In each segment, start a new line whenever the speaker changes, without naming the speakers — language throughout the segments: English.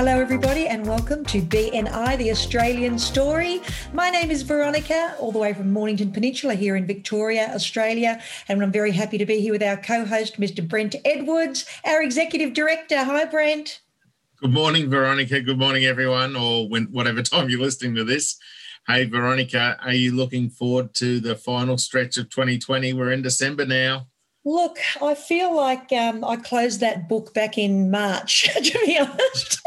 Hello, everybody, and welcome to BNI, the Australian Story. My name is Veronica, all the way from Mornington Peninsula here in Victoria, Australia, and I'm very happy to be here with our co host, Mr. Brent Edwards, our Executive Director. Hi, Brent.
Good morning, Veronica. Good morning, everyone, or when, whatever time you're listening to this. Hey, Veronica, are you looking forward to the final stretch of 2020? We're in December now.
Look, I feel like um, I closed that book back in March, to be honest.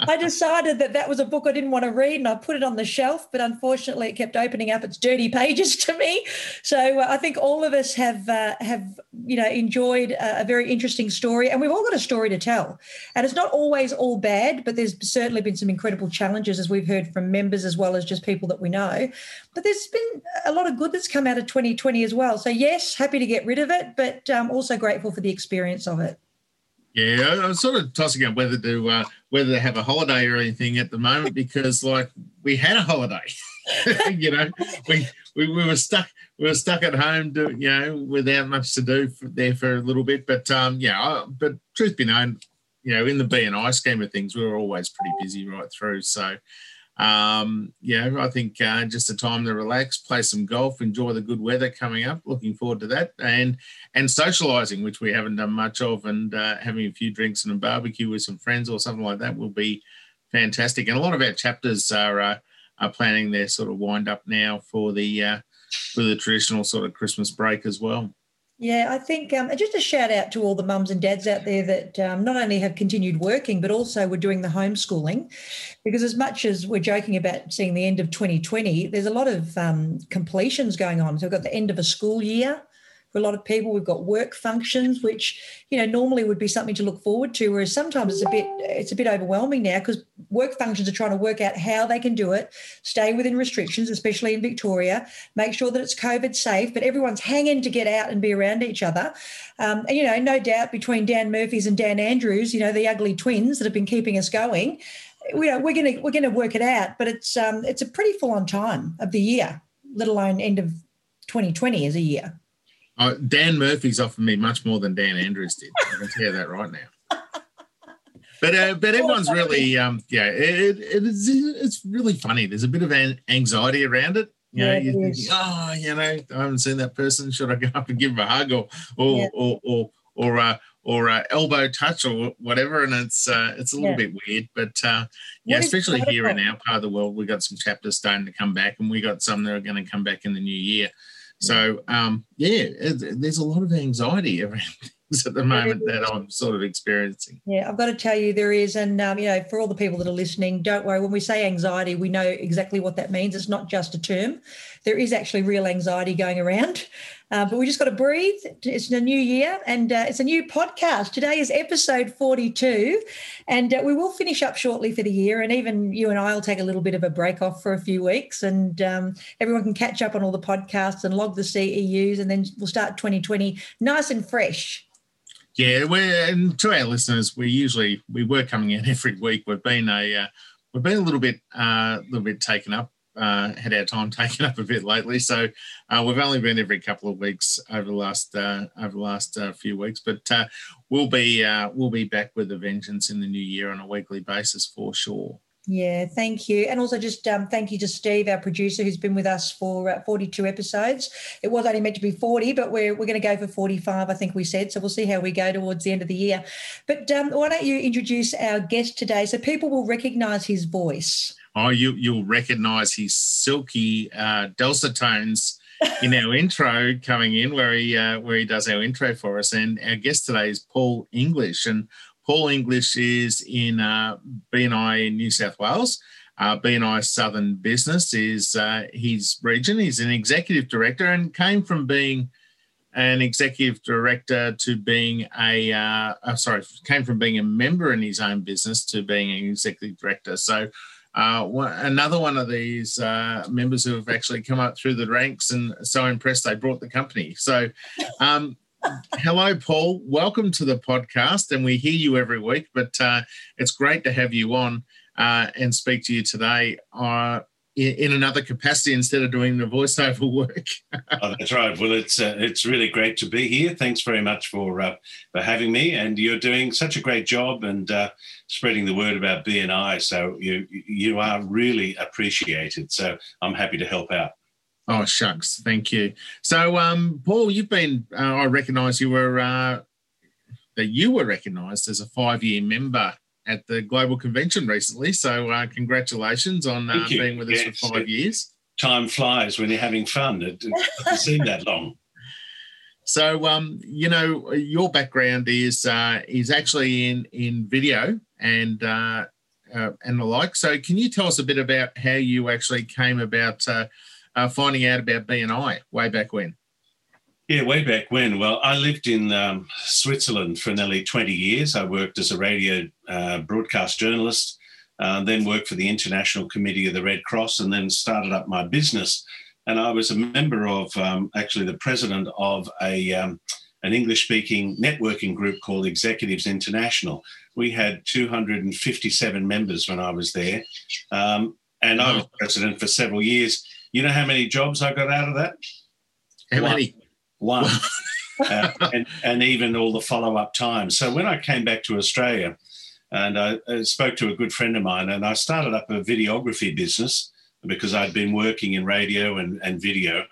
I decided that that was a book I didn't want to read and I put it on the shelf, but unfortunately it kept opening up its dirty pages to me. So uh, I think all of us have, uh, have you know, enjoyed a, a, very interesting story and we've all got a story to tell. And it's not always all bad, but there's certainly been some incredible challenges as we've heard from members as well as just people that we know. But there's been a lot of good that's come out of 2020 as well. So yes, happy to get rid of it, but um, also grateful for the experience of it.
Yeah, I'm sort of tossing up whether to uh, whether to have a holiday or anything at the moment because like we had a holiday, you know, we, we we were stuck we were stuck at home, to, you know, without much to do for, there for a little bit. But um, yeah, but truth be known, you know, in the BNI scheme of things, we were always pretty busy right through. So um, yeah, I think uh, just a time to relax, play some golf, enjoy the good weather coming up. Looking forward to that, and and socialising, which we haven't done much of, and uh, having a few drinks and a barbecue with some friends or something like that will be fantastic. And a lot of our chapters are uh, are planning their sort of wind up now for the uh, for the traditional sort of Christmas break as well.
Yeah, I think um, just a shout out to all the mums and dads out there that um, not only have continued working, but also were doing the homeschooling. Because as much as we're joking about seeing the end of 2020, there's a lot of um, completions going on. So we've got the end of a school year for a lot of people. We've got work functions, which you know normally would be something to look forward to, whereas sometimes it's a bit it's a bit overwhelming now because work functions are trying to work out how they can do it, stay within restrictions, especially in Victoria, make sure that it's COVID safe, but everyone's hanging to get out and be around each other. Um, and you know, no doubt between Dan Murphy's and Dan Andrews, you know, the ugly twins that have been keeping us going. You know, we're gonna we're gonna work it out, but it's um, it's a pretty full on time of the year, let alone end of 2020 as a year.
Uh, Dan Murphy's offered me much more than Dan Andrews did. I can tell you that right now. But uh, but everyone's really um, yeah it, it is it's really funny. There's a bit of an anxiety around it. You know, yeah, you think, oh, you know, I haven't seen that person. Should I go up and give him a hug or or yeah. or or or uh, or uh, elbow touch or whatever? And it's uh, it's a little yeah. bit weird, but uh, yeah, especially here in our part of the world, we got some chapters starting to come back, and we got some that are going to come back in the new year. So um, yeah, there's a lot of anxiety around things at the moment that I'm sort of experiencing.
Yeah, I've got to tell you there is, and um, you know, for all the people that are listening, don't worry. When we say anxiety, we know exactly what that means. It's not just a term. There is actually real anxiety going around. Uh, but we just got to breathe. It's a new year and uh, it's a new podcast. Today is episode 42, and uh, we will finish up shortly for the year. And even you and I will take a little bit of a break off for a few weeks, and um, everyone can catch up on all the podcasts and log the CEUs, and then we'll start 2020 nice and fresh.
Yeah, we're and to our listeners, we usually we were coming in every week. We've been a uh, we've been a little bit uh, a uh, little bit taken up uh, had our time taken up a bit lately. So uh, we've only been every couple of weeks over the last uh, over the last few weeks, but we'll be we'll be back with a vengeance in the new year on a weekly basis for sure.
Yeah, thank you. And also just um, thank you to Steve, our producer, who's been with us for uh, 42 episodes. It was only meant to be 40, but we're, we're going to go for 45, I think we said. So we'll see how we go towards the end of the year. But um, why don't you introduce our guest today so people will recognize his voice?
oh, you you'll recognise his silky uh, dulcet tones in our intro coming in, where he uh, where he does our intro for us. And our guest today is Paul English, and Paul English is in uh, BNI in New South Wales. Uh, BNI Southern Business is uh, his region. He's an executive director and came from being an executive director to being a uh, uh, sorry came from being a member in his own business to being an executive director. So uh, another one of these uh, members who have actually come up through the ranks and so impressed they brought the company. So, um, hello, Paul. Welcome to the podcast, and we hear you every week, but uh, it's great to have you on uh, and speak to you today. Uh, in another capacity instead of doing the voiceover work.
oh, that's right. Well, it's uh, it's really great to be here. Thanks very much for uh, for having me, and you're doing such a great job and uh, spreading the word about BNI. So you you are really appreciated. So I'm happy to help out.
Oh shucks, thank you. So, um, Paul, you've been. Uh, I recognise you were uh, that you were recognised as a five year member at the global convention recently. So uh, congratulations on uh, being with us for five years.
Time flies when you're having fun. It, it doesn't seem that long.
So um, you know your background is uh, is actually in in video and uh, uh, and the like. So can you tell us a bit about how you actually came about uh, finding out about BNI way back when?
Yeah, way back when. Well, I lived in um, Switzerland for nearly 20 years. I worked as a radio uh, broadcast journalist, uh, then worked for the International Committee of the Red Cross, and then started up my business. And I was a member of, um, actually, the president of a um, an English speaking networking group called Executives International. We had 257 members when I was there. Um, and I was president for several years. You know how many jobs I got out of that?
How many?
one, uh, and, and even all the follow up time. So when I came back to Australia, and I, I, spoke to a good friend of mine, and I started up a videography business because I'd been working in radio and, and video.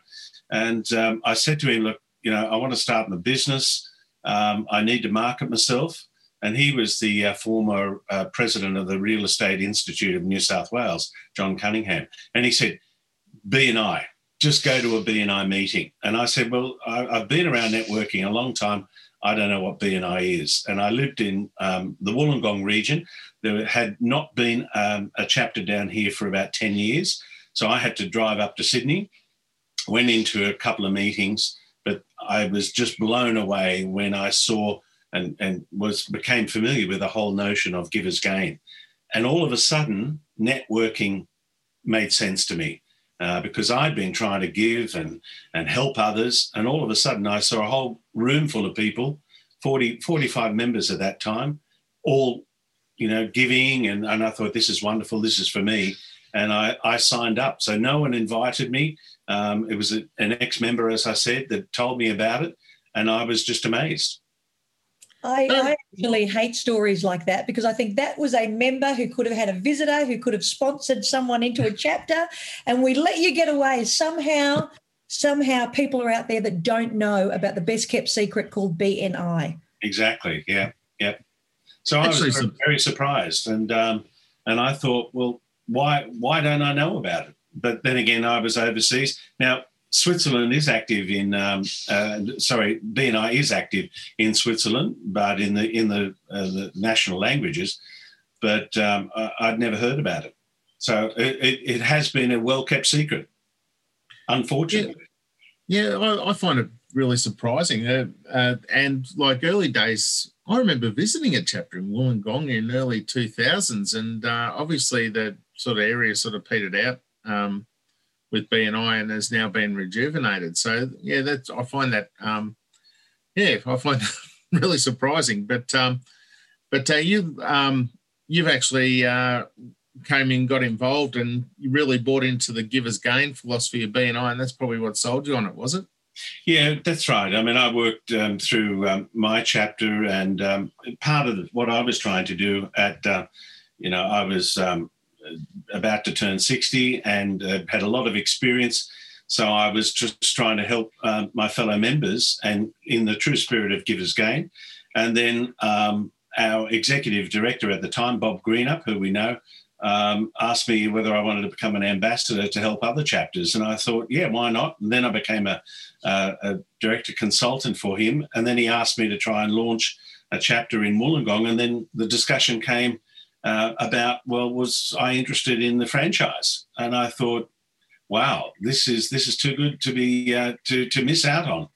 And um, I said to him, Look, you know, I want to start my business. Um, I need to market myself. And he was the uh, former uh, president of the Real Estate Institute of New South Wales, John Cunningham. And he said, BNI just go to a BNI meeting. And I said, Well, I, have been around networking a long time. I don't know what BNI is. And I lived in um, the Wollongong region. There had not been um, a chapter down here for about 10 years. So I had to drive up to Sydney, went into a couple of meetings, but I was just blown away when I saw and, and was became familiar with the whole notion of giver's gain. And all of a sudden, networking made sense to me uh, because I'd been trying to give and, and help others. And all of a sudden, I saw a whole room full of people, 40, 45 members at that time, all, you know, giving. And, and I thought, this is wonderful. This is for me. And I, I signed up. So no one invited me. Um, it was a, an ex member, as I said, that told me about it. And I was just amazed.
I, I, actually hate stories like that because I think that was a member who could have had a visitor, who could have sponsored someone into a chapter, and we let you get away. Somehow, somehow people are out there that don't know about the best kept secret called BNI.
Exactly. Yeah. Yeah. So I was very surprised, and um, and I thought, well, why why don't I know about it? But then again, I was overseas. Now Switzerland is active in, um, uh, sorry, BNI is active in Switzerland, but in the in the, uh, the national languages. But um, I, would never heard about it, so it, it, it has been a well kept secret, unfortunately.
Yeah, yeah I, I, find it really surprising. Uh, uh, and like early days, I remember visiting a chapter in Wollongong in early two thousands, and uh, obviously the sort of area sort of petered out. Um, with BNI and has now been rejuvenated. So yeah, that's I find that um, yeah, I find really surprising. But um, but uh, you um, you've actually uh, came in, got involved, and you really bought into the giver's gain philosophy of BNI, and that's probably what sold you on it, was it?
Yeah, that's right. I mean, I worked um, through um, my chapter, and um, part of what I was trying to do at, uh, you know, I was um, about to turn 60 and uh, had a lot of experience. So I was just trying to help uh, my fellow members and in the true spirit of Giver's Gain. And then um, our executive director at the time, Bob Greenup, who we know, um, asked me whether I wanted to become an ambassador to help other chapters. And I thought, yeah, why not? And then I became a, a, a director consultant for him. And then he asked me to try and launch a chapter in Wollongong. And then the discussion came uh, about well, was I interested in the franchise? And I thought, wow, this is this is too good to be uh, to to miss out on.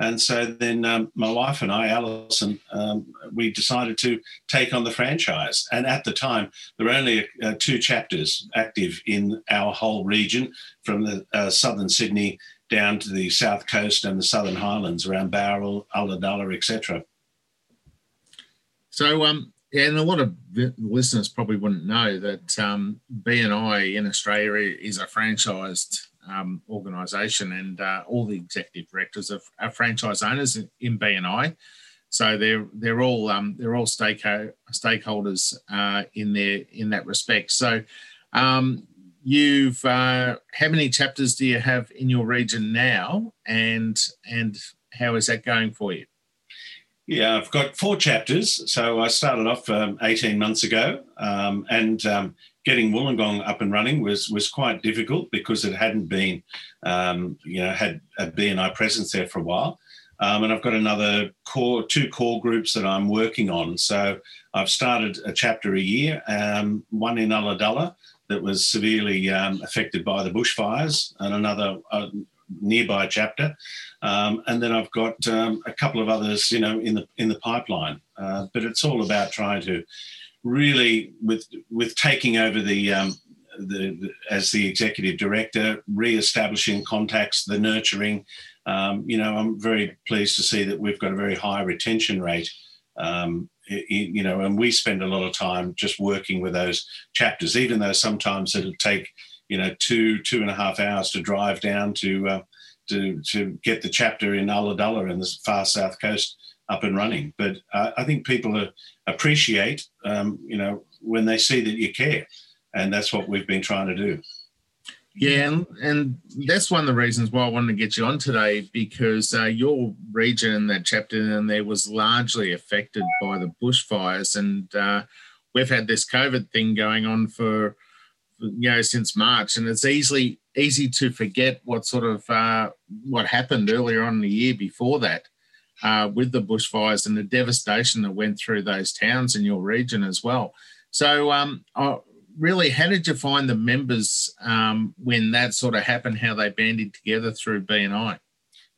And so then um, my wife and I, Alison, um, we decided to take on the franchise. And at the time, there were only uh, two chapters active in our whole region from the uh, southern Sydney down to the south coast and the southern highlands around Bowral, Ulladulla, etc.
So, um, yeah, and a lot of listeners probably wouldn't know that um, BNI in Australia is a franchised um, organisation, and uh, all the executive directors are, are, franchise owners in BNI. So they're they're all um, they're all stakeholders uh, in their in that respect. So um, you've uh, how many chapters do you have in your region now, and and how is that going for you?
Yeah, I've got four chapters. So I started off um, 18 months ago, um, and um, getting Wollongong up and running was was quite difficult because it hadn't been, um, you know, had a BNI presence there for a while. Um, and I've got another core, two core groups that I'm working on. So I've started a chapter a year, um, one in Ulladulla that was severely affected by the bushfires, and another uh, nearby chapter. Um, and then I've got um, a couple of others, you know, in the in the pipeline. Uh, but it's all about trying to really with with taking over the, um, the, the as the executive director, re-establishing contacts, the nurturing. Um, you know, I'm very pleased to see that we've got a very high retention rate. Um, you know, and we spend a lot of time just working with those chapters, even though sometimes it'll take you know two two and a half hours to drive down to uh, to to get the chapter in Ulladulla in the far south coast up and running. But uh, I think people are, appreciate, um, you know, when they see that you care, and that's what we've been trying to do.
Yeah, and, and that's one of the reasons why I wanted to get you on today because uh, your region that chapter in there was largely affected by the bushfires, and uh, we've had this COVID thing going on for you know since March, and it's easily easy to forget what sort of uh, what happened earlier on in the year before that uh, with the bushfires and the devastation that went through those towns in your region as well. So, um, really, how did you find the members um, when that sort of happened? How they banded together through BNI?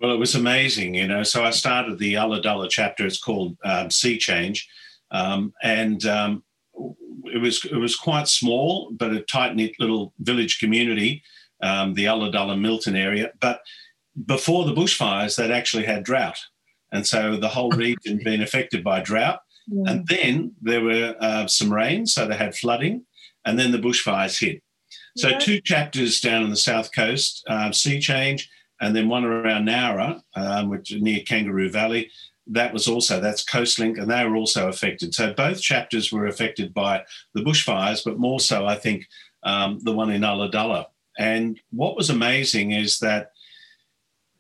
Well, it was amazing, you know. So I started the Ulladulla chapter. It's called um, Sea Change, um, and um, it was it was quite small, but a tight knit little village community, um, the Ulladulla Milton area. But before the bushfires, they'd actually had drought, and so the whole region been affected by drought. Yeah. And then there were uh, some rain, so they had flooding, and then the bushfires hit. So yeah. two chapters down on the south coast, uh, sea change, and then one around Nowra, um, which is near Kangaroo Valley. That was also that's Coastlink, and they were also affected. So both chapters were affected by the bushfires, but more so, I think, um, the one in Ulladulla. And what was amazing is that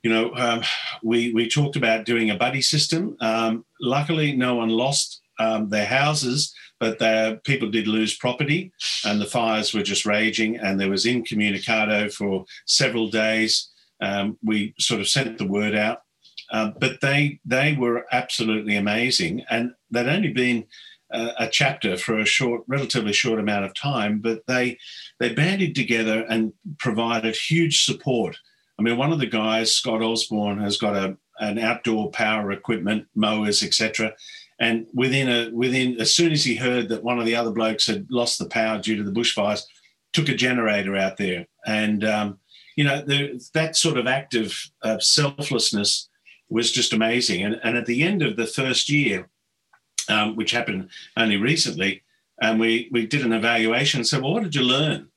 you know, um, we we talked about doing a buddy system. Um, luckily, no one lost um, their houses, but people did lose property, and the fires were just raging. And there was incommunicado for several days. Um, we sort of sent the word out, uh, but they they were absolutely amazing, and they'd only been a chapter for a short, relatively short amount of time, but they they banded together and provided huge support. I mean, one of the guys, Scott Osborne, has got a an outdoor power equipment, mowers, etc. And within a within as soon as he heard that one of the other blokes had lost the power due to the bushfires, took a generator out there, and um, you know the, that sort of act of, of selflessness was just amazing. And, and at the end of the first year, um, which happened only recently, and we we did an evaluation and said, well, what did you learn?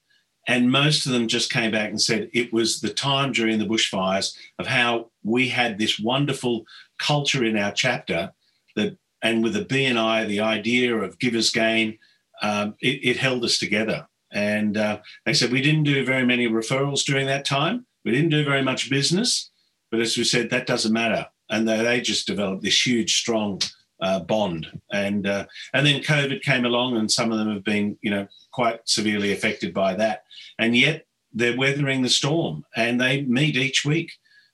And most of them just came back and said it was the time during the bushfires of how we had this wonderful culture in our chapter that, and with the BNI, the idea of givers gain, um, it, it, held us together. And uh, they said we didn't do very many referrals during that time. We didn't do very much business, but as we said, that doesn't matter. And they, they just developed this huge, strong uh, bond. And uh, and then COVID came along, and some of them have been, you know, quite severely affected by that. And yet they're weathering the storm, and they meet each week.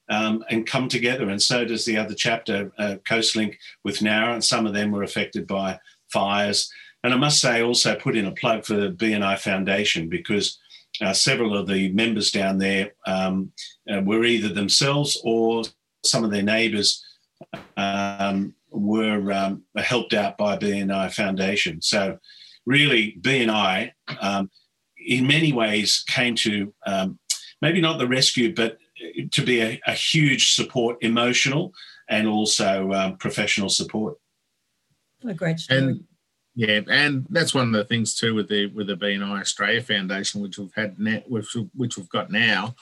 Um, and come together, and so does the other chapter, uh, Coastlink with Nowra, and some of them were affected by fires. And I must say, also put in a plug for the BNI Foundation because uh, several of the members down there um, uh, were either themselves or some of their neighbours um, were um, helped out by BNI Foundation. So, really, BNI um, in many ways came to um, maybe not the rescue, but to be a, a huge support, emotional and also um, professional support.
What a great story.
And yeah, and that's one of the things too with the with the BNI Australia Foundation, which we've had which which we've got now.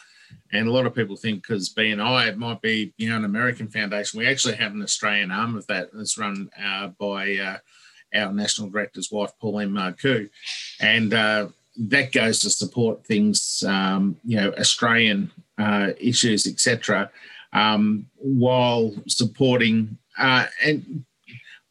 And a lot of people think because BNI it might be you know an American foundation. We actually have an Australian arm of that that's run uh, by uh, our national director's wife, Pauline Marcoux, and uh, that goes to support things, um, you know, Australian uh, issues, etc., um, while supporting uh, and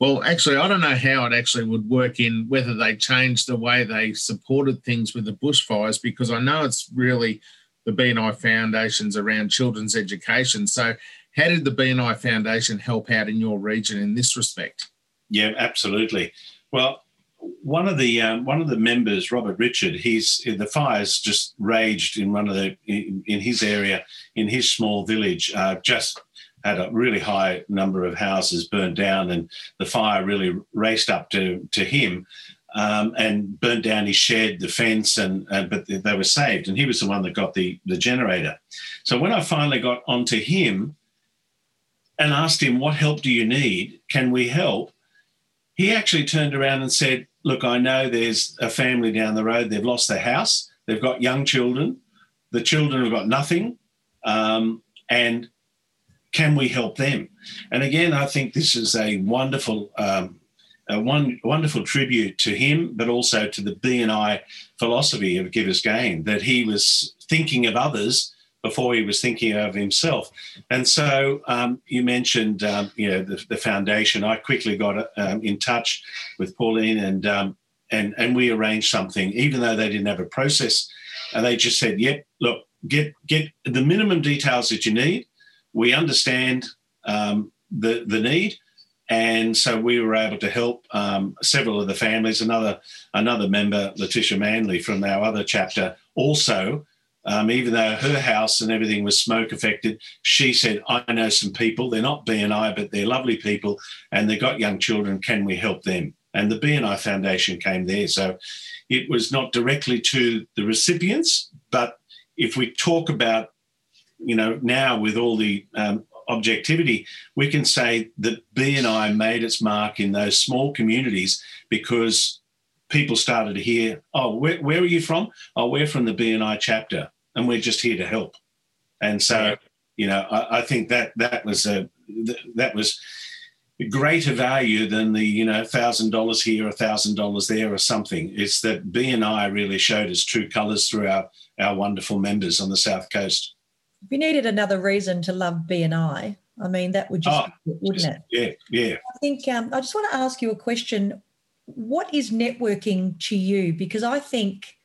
well, actually, I don't know how it actually would work in whether they changed the way they supported things with the bushfires because I know it's really the BNI foundations around children's education. So, how did the BNI Foundation help out in your region in this respect?
Yeah, absolutely. Well, one of the um, one of the members, Robert Richard, he's the fires just raged in one of the in, in his area in his small village uh, just had a really high number of houses burned down, and the fire really raced up to to him. Um, and burnt down his shed, the fence, and, and but they were saved. And he was the one that got the the generator. So when I finally got onto him and asked him, "What help do you need? Can we help?" He actually turned around and said, "Look, I know there's a family down the road. They've lost their house. They've got young children. The children have got nothing, um, and can we help them? And again, I think this is a wonderful, um, a one wonderful tribute to him, but also to the BNI philosophy of Givers Gain that he was thinking of others before he was thinking of himself. And so um, you mentioned, um, you know, the, the, foundation. I quickly got um, in touch with Pauline and um, and and we arranged something, even though they didn't have a process. And they just said, "Yep, look, get get the minimum details that you need." We understand um, the the need, and so we were able to help um, several of the families. Another another member, Letitia Manley from our other chapter, also. Um, even though her house and everything was smoke affected, she said, I know some people, they're not BNI, but they're lovely people and they've got young children. Can we help them? And the BNI Foundation came there. So it was not directly to the recipients, but if we talk about you know, now with all the um, objectivity, we can say that BNI made its mark in those small communities because people started to hear, oh, where, where are you from? Oh, we're from the BNI chapter and we're just here to help. And so, you know, I, I think that that was a that was greater value than the you know thousand dollars here, a thousand dollars there, or something. It's that BNI really showed its true colours through our our wonderful members on the south coast.
If you needed another reason to love BNI, I mean, that would just, oh, wouldn't it?
Yeah, yeah.
I think um, I just want to ask you a question. What is networking to you? Because I think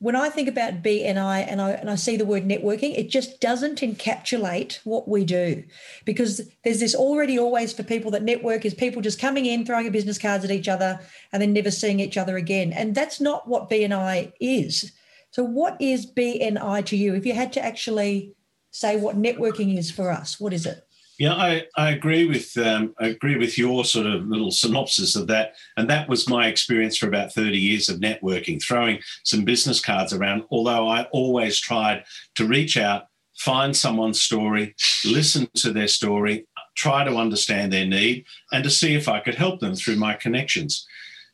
when I think about BNI and I, and I see the word networking, it just doesn't encapsulate what we do because there's this already always for people that network is people just coming in, throwing business cards at each other and then never seeing each other again. And that's not what BNI is. So, what is BNI to you? If you had to actually say what networking is for us, what is it?
Yeah, I, I agree with um, I agree with your sort of little synopsis of that, and that was my experience for about thirty years of networking, throwing some business cards around. Although I always tried to reach out, find someone's story, listen to their story, try to understand their need, and to see if I could help them through my connections.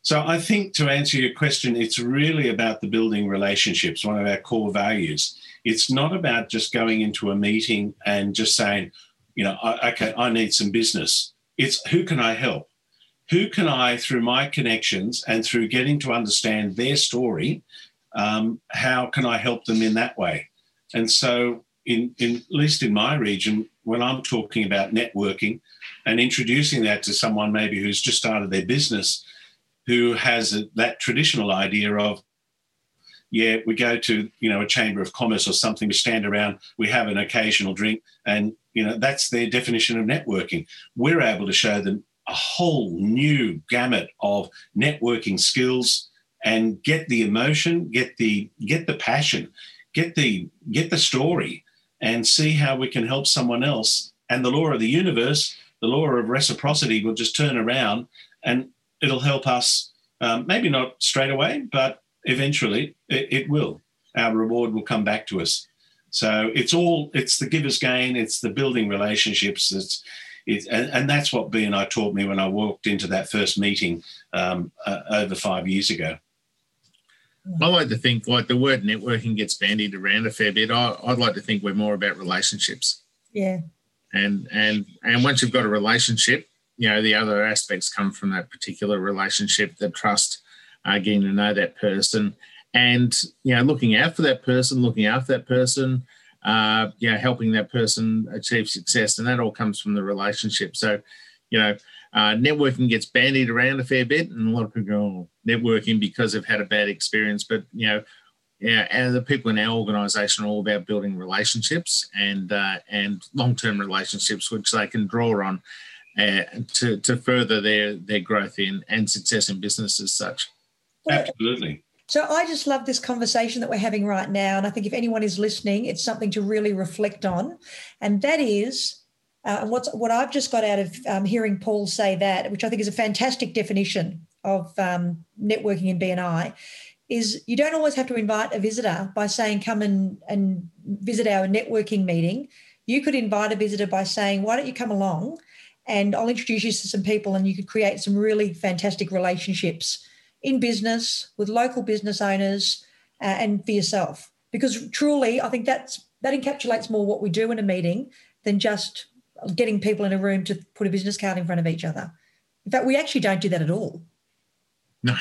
So I think to answer your question, it's really about the building relationships, one of our core values. It's not about just going into a meeting and just saying, you know, okay, I need some business. It's who can I help? Who can I, through my connections and through getting to understand their story, um, how can I help them in that way? And so, in, in at least in my region, when I'm talking about networking and introducing that to someone maybe who's just started their business, who has a, that traditional idea of yeah, we go to you know a chamber of commerce or something. We stand around, we have an occasional drink, and you know that's their definition of networking. We're able to show them a whole new gamut of networking skills and get the emotion, get the get the passion, get the get the story, and see how we can help someone else and the law of the universe, the law of reciprocity will just turn around and it'll help us, um, maybe not straight away, but eventually it, it will. Our reward will come back to us. So it's all, it's the giver's gain, it's the building relationships, it's, it, and, and, that's what B and I taught me when I walked into that first meeting um, uh, over five years ago.
I like to think like the word networking gets bandied around a fair bit. I, would like to think we're more about relationships.
Yeah.
And and and once you've got a relationship, you know the other aspects come from that particular relationship, the trust, uh, getting to know that person, and you know looking out for that person, looking after that person, uh, you know helping that person achieve success, and that all comes from the relationship. So, you know, uh, networking gets bandied around a fair bit, and a lot of people go oh, networking because they've had a bad experience. But you know, yeah, and the people in our organisation are all about building relationships and uh, and long term relationships, which they can draw on uh, to to further their their growth in and success in business as such.
Absolutely.
So I just love this conversation that we're having right now, and I think if anyone is listening, it's something to really reflect on, and that is uh, and what's what I've just got out of um, hearing Paul say that, which I think is a fantastic definition of um, networking in BNI, is you don't always have to invite a visitor by saying come and, and visit our networking meeting. You could invite a visitor by saying, why don't you come along and I'll introduce you to some people and you could create some really fantastic relationships in business with local business owners uh, and for yourself. Because truly, I think that's that encapsulates more what we do in a meeting than just getting people in a room to put a business card in front of each other. In fact, we actually don't do that at all.
No,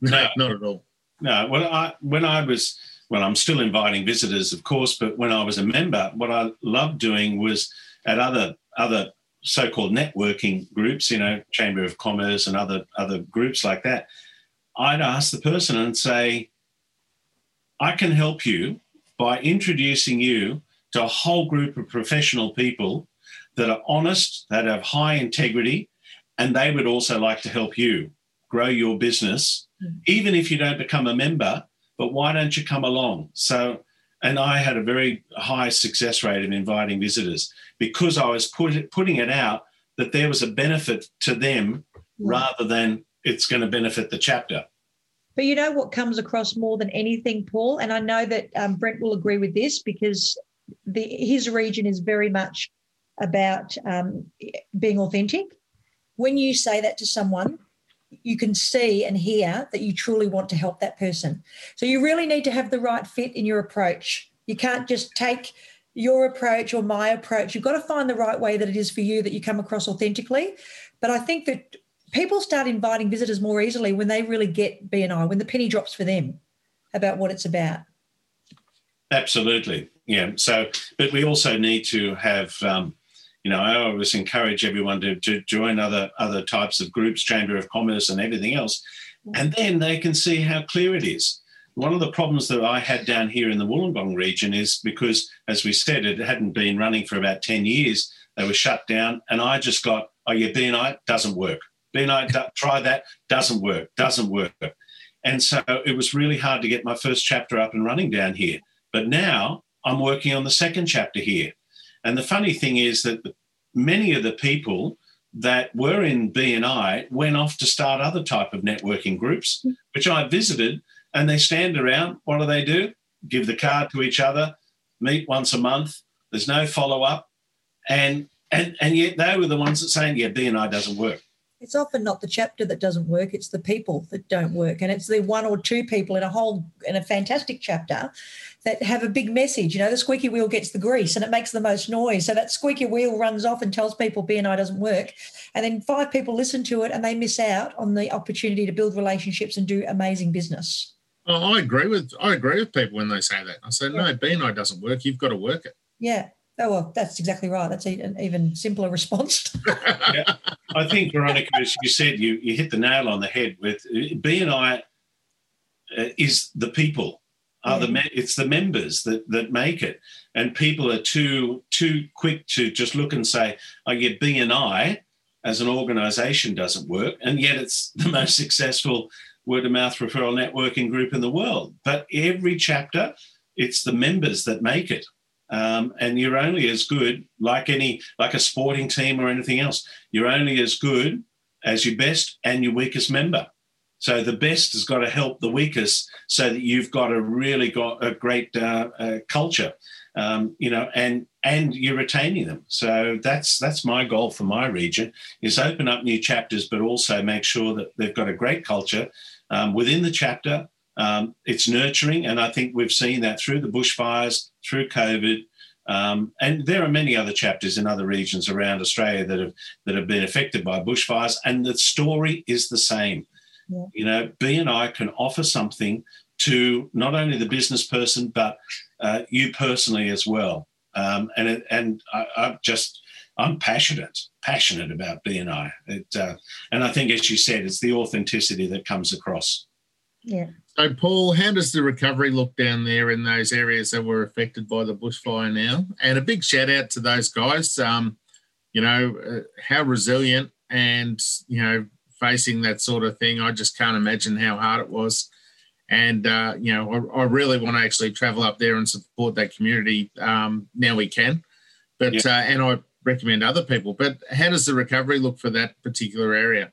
no, not at all.
No, well, I, when I was, well, I'm still inviting visitors, of course, but when I was a member, what I loved doing was at other other so-called networking groups, you know, Chamber of Commerce and other other groups like that. I'd ask the person and say, I can help you by introducing you to a whole group of professional people that are honest, that have high integrity, and they would also like to help you grow your business, mm. even if you don't become a member. But why don't you come along? So, and I had a very high success rate in inviting visitors because I was put, putting it out that there was a benefit to them rather than it's going to benefit the chapter.
But you know what comes across more than anything, Paul, and I know that um, Brent will agree with this because the, his region is very much about um, being authentic. When you say that to someone, you can see and hear that you truly want to help that person. So you really need to have the right fit in your approach. You can't just take your approach or my approach. You've got to find the right way that it is for you that you come across authentically. But I think that people start inviting visitors more easily when they really get BNI, when the penny drops for them about what it's about.
Absolutely. Yeah. So, but we also need to have um, you know, I always encourage everyone to, to join other other types of groups, Chamber of Commerce and everything else, and then they can see how clear it is. One of the problems that I had down here in the Wollongong region is because, as we said, it hadn't been running for about 10 years. They were shut down, and I just got, oh, yeah, BNI doesn't work. BNI, try that, doesn't work, doesn't work. And so it was really hard to get my first chapter up and running down here. But now I'm working on the second chapter here. And the funny thing is that many of the people that were in BNI went off to start other type of networking groups, which I visited, and they stand around. What do they do? Give the card to each other, meet once a month. There's no follow up, and and and yet they were the ones that saying, yeah, BNI doesn't work
it's often not the chapter that doesn't work it's the people that don't work. And it's the one or two people in a whole in a fantastic chapter that have a big message you know the squeaky wheel gets the grease and it makes the most noise. So that squeaky wheel runs off and tells people bni doesn't work. And then five people listen to it and they miss out on the opportunity to build relationships and do amazing business.
Oh, i agree with i agree with people when they say that. I say yeah. no bni doesn't work. You've got to work it.
Yeah Oh well, that's exactly right. That's an even simpler response.
yeah. I think Veronica, as you said, you you hit the nail on the head. With BNI uh, is the people, are yeah. the me- it's the members that that make it, and people are too too quick to just look and say, "Oh, yeah, BNI as an organisation doesn't work," and yet it's the most successful word of mouth referral networking group in the world. But every chapter, it's the members that make it Um, and you're only as good, like any, like a sporting team or anything else. You're only as good as your best and your weakest member. So the best has got to help the weakest, so that you've got a really got a great uh, uh, culture, um, you know, and and you're retaining them. So that's that's my goal for my region is open up new chapters, but also make sure that they've got a great culture um, within the chapter. Um, it's nurturing, and I think we've seen that through the bushfires, through COVID, um, and there are many other chapters in other regions around Australia that have that have been affected by bushfires, and the story is the same. Yeah. You know, BNI can offer something to not only the business person but uh, you personally as well. Um, and it, and I, I just I'm passionate, passionate about BNI. It, uh, and I think, as you said, it's the authenticity that comes across.
Yeah.
So, Paul, how does the recovery look down there in those areas that were affected by the bushfire now? And a big shout out to those guys. Um, you know, uh, how resilient and, you know, facing that sort of thing. I just can't imagine how hard it was. And, uh, you know, I, I, really want to actually travel up there and support that community. Um, now we can. But, yeah. uh, and I recommend other people. But how does the recovery look for that particular area?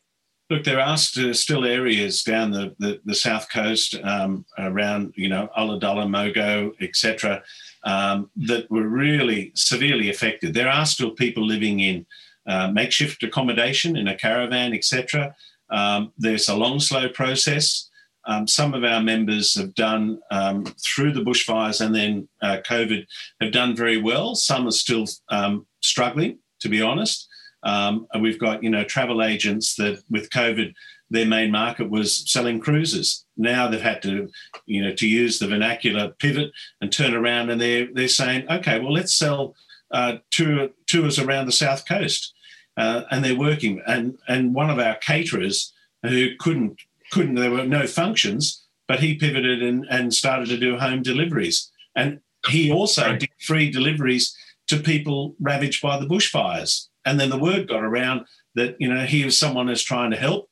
Look, there are still areas down the, the, the south coast um, around, you know, Ulladulla, Mogo, etc., um, that were really severely affected. There are still people living in uh, makeshift accommodation in a caravan, etc. Um, there's a long, slow process. Um, some of our members have done um, through the bushfires and then uh, COVID have done very well. Some are still um, struggling, to be honest. Um, and we've got, you know, travel agents that with COVID, their main market was selling cruises. Now they've had to, you know, to use the vernacular pivot and turn around, and they're they're saying, okay, well, let's sell uh, tour, tours around the south coast, uh, and they're working. And and one of our caterers who couldn't couldn't there were no functions, but he pivoted and, and started to do home deliveries, and he also right. did free deliveries to people ravaged by the bushfires. And then the word got around that you know he was someone who's trying to help,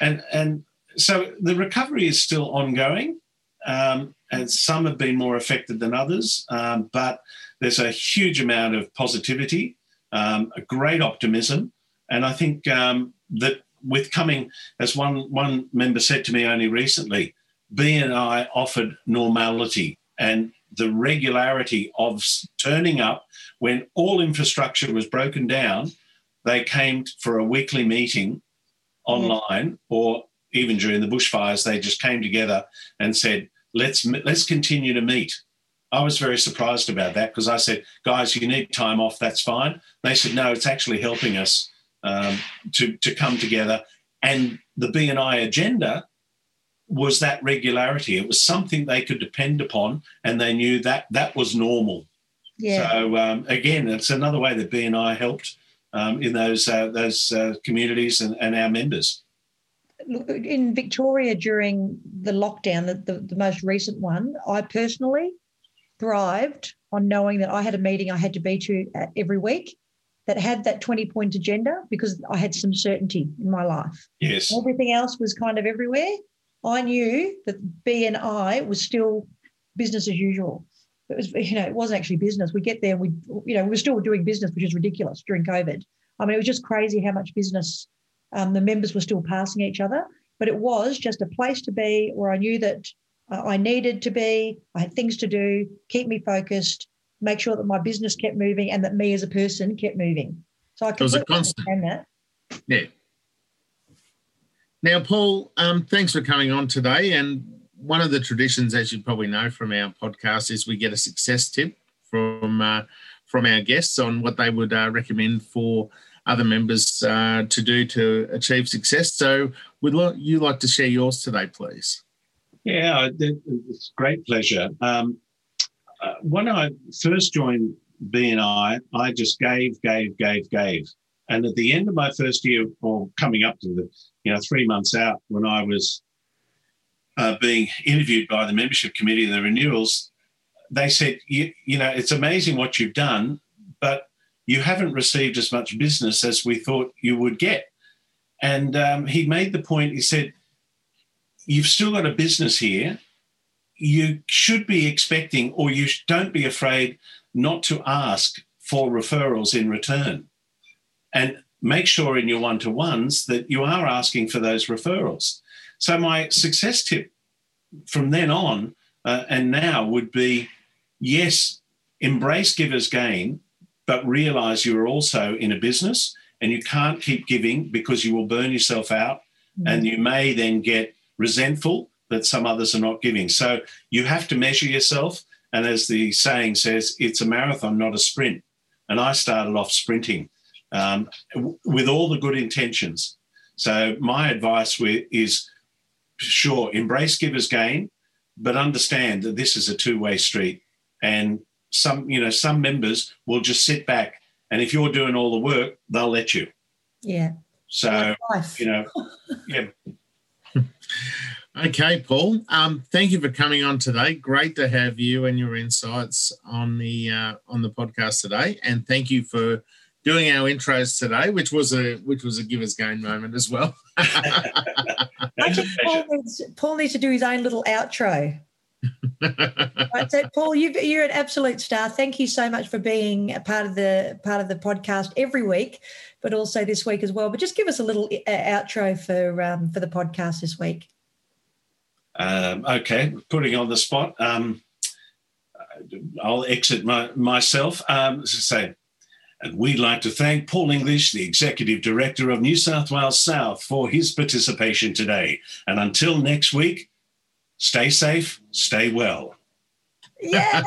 and and so the recovery is still ongoing. Um, and some have been more affected than others, um, but there's a huge amount of positivity, um, a great optimism, and I think um, that with coming, as one one member said to me only recently, BNI offered normality and the regularity of turning up when all infrastructure was broken down. They came for a weekly meeting online, or even during the bushfires, they just came together and said, "Let's let's continue to meet." I was very surprised about that because I said, guys, you need time off, that's fine. They said, no, it's actually helping us um, to, to come together. And the BNI agenda was that regularity. It was something they could depend upon, and they knew that that was normal. Yeah. So um, again, it's another way that BNI helped um, in those uh, those uh, communities and, and our members.
In Victoria during the lockdown, the, the, the most recent one, I personally thrived on knowing that I had a meeting I had to be to every week that had that 20 point agenda because I had some certainty in my life.
Yes.
Everything else was kind of everywhere. I knew that BNI was still business as usual. It was, you know, it wasn't actually business. We get there, we, you know, we were still doing business, which is ridiculous during COVID. I mean, it was just crazy how much business um, the members were still passing each other. But it was just a place to be where I knew that I needed to be. I had things to do, keep me focused, make sure that my business kept moving and that me as a person kept moving. So I could
was a constant. that. Yeah. Now, Paul, um, thanks for coming on today. And one of the traditions, as you probably know from our podcast, is we get a success tip from uh, from our guests on what they would uh, recommend for other members uh, to do to achieve success. So, would you like to share yours today, please?
Yeah, it's great pleasure. Um, uh, when I first joined BNI, I just gave, gave, gave, gave. And at the end of my first year, or coming up to the, you know, three months out, when I was uh, being interviewed by the membership committee and the renewals, they said, you, you know, it's amazing what you've done, but you haven't received as much business as we thought you would get. And um, he made the point, he said, you've still got a business here. You should be expecting, or you don't be afraid not to ask for referrals in return. And make sure in your one to ones that you are asking for those referrals. So, my success tip from then on uh, and now would be yes, embrace giver's gain, but realize you're also in a business and you can't keep giving because you will burn yourself out mm-hmm. and you may then get resentful that some others are not giving. So you have to measure yourself. And as the saying says, it's a marathon, not a sprint. And I started off sprinting um, with all the good intentions. So my advice is sure, embrace giver's gain, but understand that this is a two-way street. And some, you know, some members will just sit back and if you're doing all the work, they'll let you.
Yeah.
So, you know, yeah.
Okay, Paul. Um, thank you for coming on today. Great to have you and your insights on the uh, on the podcast today, and thank you for doing our intros today, which was a which was a giver's gain moment as well.
I think Paul needs, Paul needs to do his own little outro. right, so Paul, you are an absolute star. Thank you so much for being a part of the part of the podcast every week, but also this week as well. But just give us a little uh, outro for um, for the podcast this week.
Um, okay, putting on the spot. Um, I'll exit my, myself. Um, say, and we'd like to thank Paul English, the Executive Director of New South Wales South, for his participation today. And until next week, stay safe, stay well.
Yeah.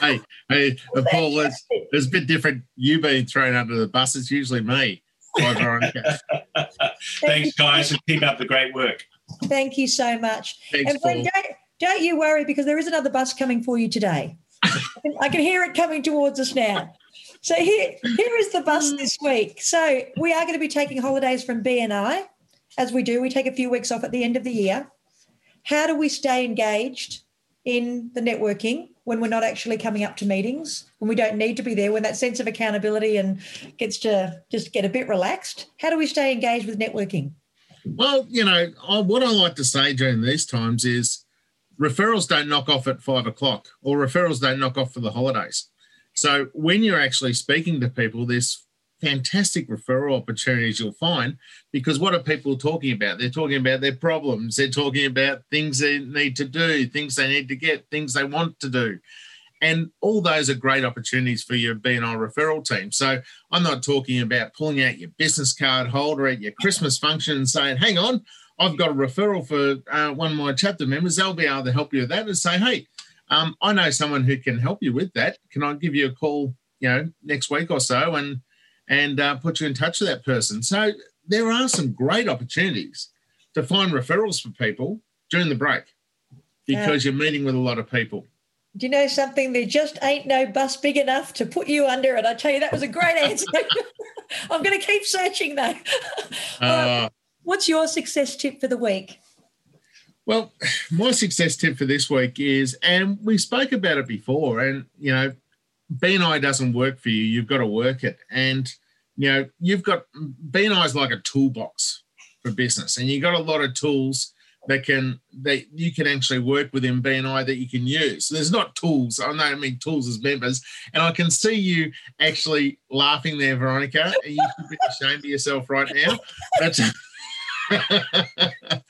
hey, hey, uh, Paul, it's, it's a bit different. You being thrown under the bus. It's usually me.
Thanks, guys, and keep up the great work.
Thank you so much.
Thanks, and Paul.
Don't, don't you worry because there is another bus coming for you today. I can hear it coming towards us now. So here, here is the bus mm. this week. So we are going to be taking holidays from BNI, as we do. We take a few weeks off at the end of the year. How do we stay engaged in the networking when we're not actually coming up to meetings, when we don't need to be there, when that sense of accountability and gets to just get a bit relaxed? How do we stay engaged with networking?
Well, you know, what I like to say during these times is referrals don't knock off at five o'clock or referrals don't knock off for the holidays. So when you're actually speaking to people, there's fantastic referral opportunities you'll find because what are people talking about? They're talking about their problems, they're talking about things they need to do, things they need to get, things they want to do. And all those are great opportunities for your BNI referral team. So I'm not talking about pulling out your business card holder at your Christmas function and saying, hang on, I've got a referral for uh, one of my chapter members. They'll be able to help you with that and say, hey, um, I know someone who can help you with that. Can I give you a call, you know, next week or so and and uh, put you in touch with that person? So there are some great opportunities to find referrals for people during the break because you're meeting with a lot of people.
Do you know something? There just ain't no bus big enough to put you under it. I tell you, that was a great answer. I'm going to keep searching though. Uh, What's your success tip for the week?
Well, my success tip for this week is, and we spoke about it before, and you know, BNI doesn't work for you. You've got to work it, and you know, you've got BNI is like a toolbox for business, and you've got a lot of tools that can that you can actually work within BNI that you can use. So there's not tools. I know I mean tools as members, and I can see you actually laughing there, Veronica. You should be ashamed of yourself right now. That's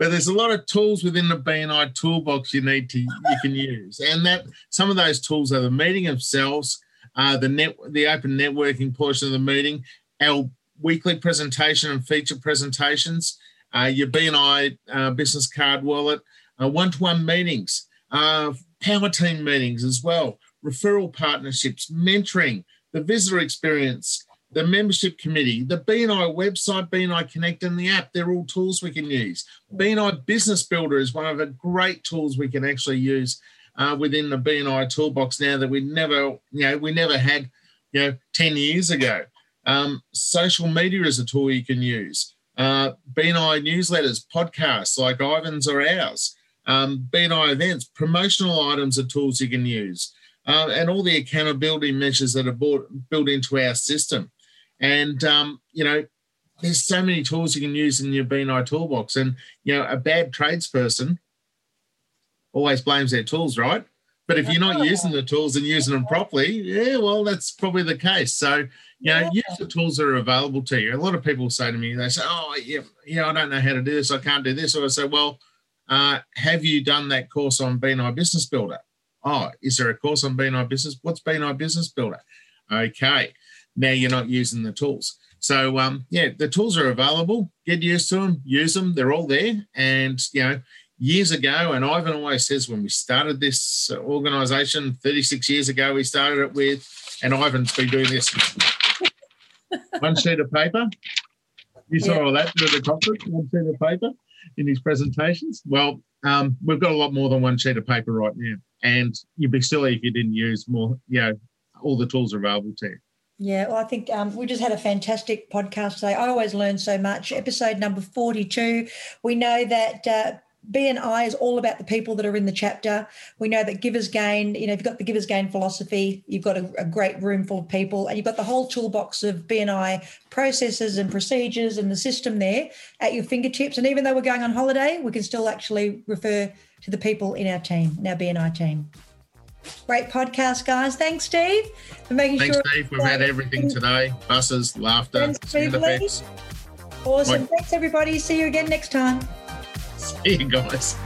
but there's a lot of tools within the BNI toolbox you need to you can use, and that some of those tools are the meeting themselves, uh, the net the open networking portion of the meeting, our weekly presentation and feature presentations uh, your BNI uh, business card wallet, uh, one-to-one meetings, uh, power team meetings as well, referral partnerships, mentoring, the visitor experience, the membership committee, the BNI website, BNI Connect, and the app. They're all tools we can use. BNI Business Builder is one of the great tools we can actually use uh, within the BNI toolbox now that we never, you know, we never had, you know, 10 years ago. Um, social media is a tool you can use uh, BNI newsletters, podcasts like Ivan's or ours, um, BNI events, promotional items are tools you can use, uh, and all the accountability measures that are bought, built into our system. And, um, you know, there's so many tools you can use in your BNI toolbox. And, you know, a bad tradesperson always blames their tools, right? But if you're not using the tools and using them properly, yeah, well, that's probably the case. So, you know,
Yeah.
use the tools that are available to you. A lot of people say to me, they say, "Oh, yeah, yeah, I don't know how to do this. I can't do this." Or I say, "Well, uh, have you done that course on BNI Business Builder?" Oh, is there a course on BNI Business? What's BNI Business Builder? Okay, now you're not using the tools. So, um, yeah, the tools are available. Get used to them, use them. They're all there. And you know, years ago, and Ivan always says when we started this organization 36 years ago, we started it with, and Ivan's been doing this one sheet of paper. You saw
Yeah.
all that at the conference, one sheet of paper in his presentations. Well, um, we've got a lot more than one sheet of paper right now, and you'd be silly if you didn't use more. You know, all the tools are available to you.
Yeah, well, I think um, we just had a fantastic podcast today. I always learn so much. Episode number 42. We know that uh, BNI is all about the people that are in the chapter. We know that Givers Gain, you know, if you've got the Givers Gain philosophy, you've got a, a great room full of people, and you've got the whole toolbox of BNI processes and procedures and the system there at your fingertips. And even though we're going on holiday, we can still actually refer to the people in our team, in our BNI team. Great podcast, guys. Thanks, Steve, for making
Thanks,
sure.
Steve. We've had everything today: buses, laughter,
Thanks,
sound effects.
Awesome.
Bye.
Thanks, everybody. See you again next time.
See you guys.